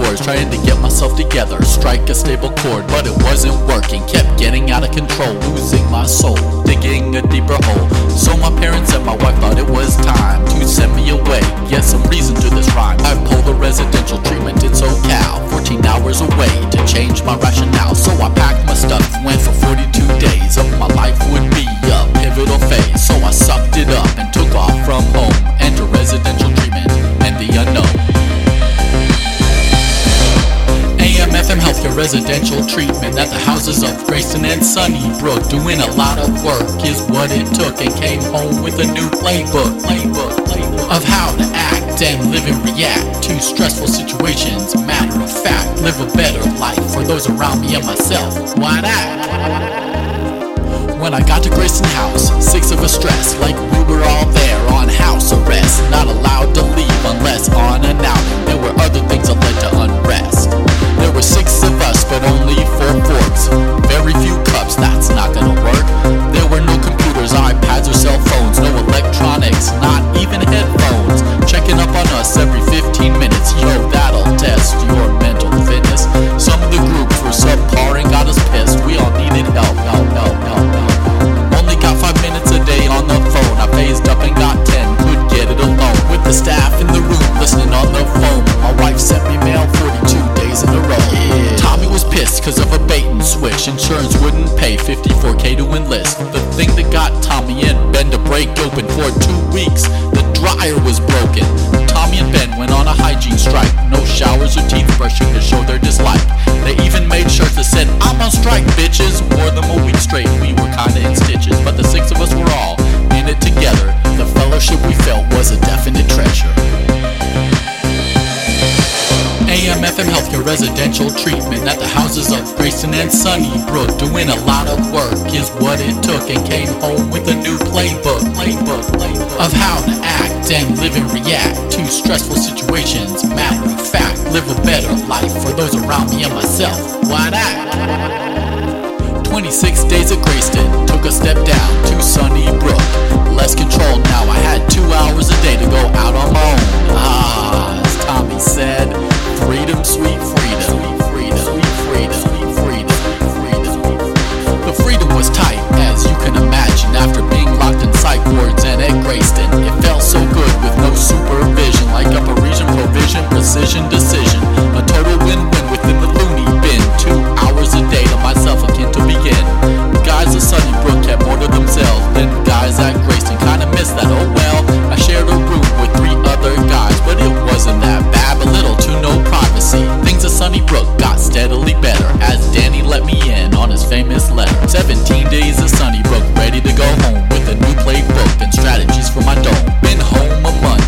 wards, trying to get myself together, strike a stable chord, but it wasn't working. Kept getting out of control, losing my soul, digging a deeper hole. So my parents and my wife thought it was time to send me away. Get some reason to this rhyme. I pulled a residential treatment in SoCal, 14 hours away to change my rationale. Residential Treatment at the houses of Grayson and Sunnybrook. Doing a lot of work is what it took, and came home with a new playbook, playbook, playbook of how to act and live and react to stressful situations. Matter of fact, live a better life for those around me and myself. Why not? When I got to Grayson House, six of us dressed like we were all there on house arrest. Not allowed to leave unless on and out. There were other things pay 54k to enlist. The thing that got Tommy and Ben to break open for two weeks, the dryer was broken. Tommy and Ben went on a hygiene strike. Healthcare Treatment at the houses of Grayson and Sunnybrook. Doing a lot of work is what it took, and came home with a new playbook, playbook, playbook of how to act and live and react to stressful situations. Matter of fact, live a better life for those around me and myself. Why that? 26 days of Grayson, as Danny let me in on his famous letter. 17 days at Sunnybrook, ready to go home with a new playbook and strategies for my dome. Been home a month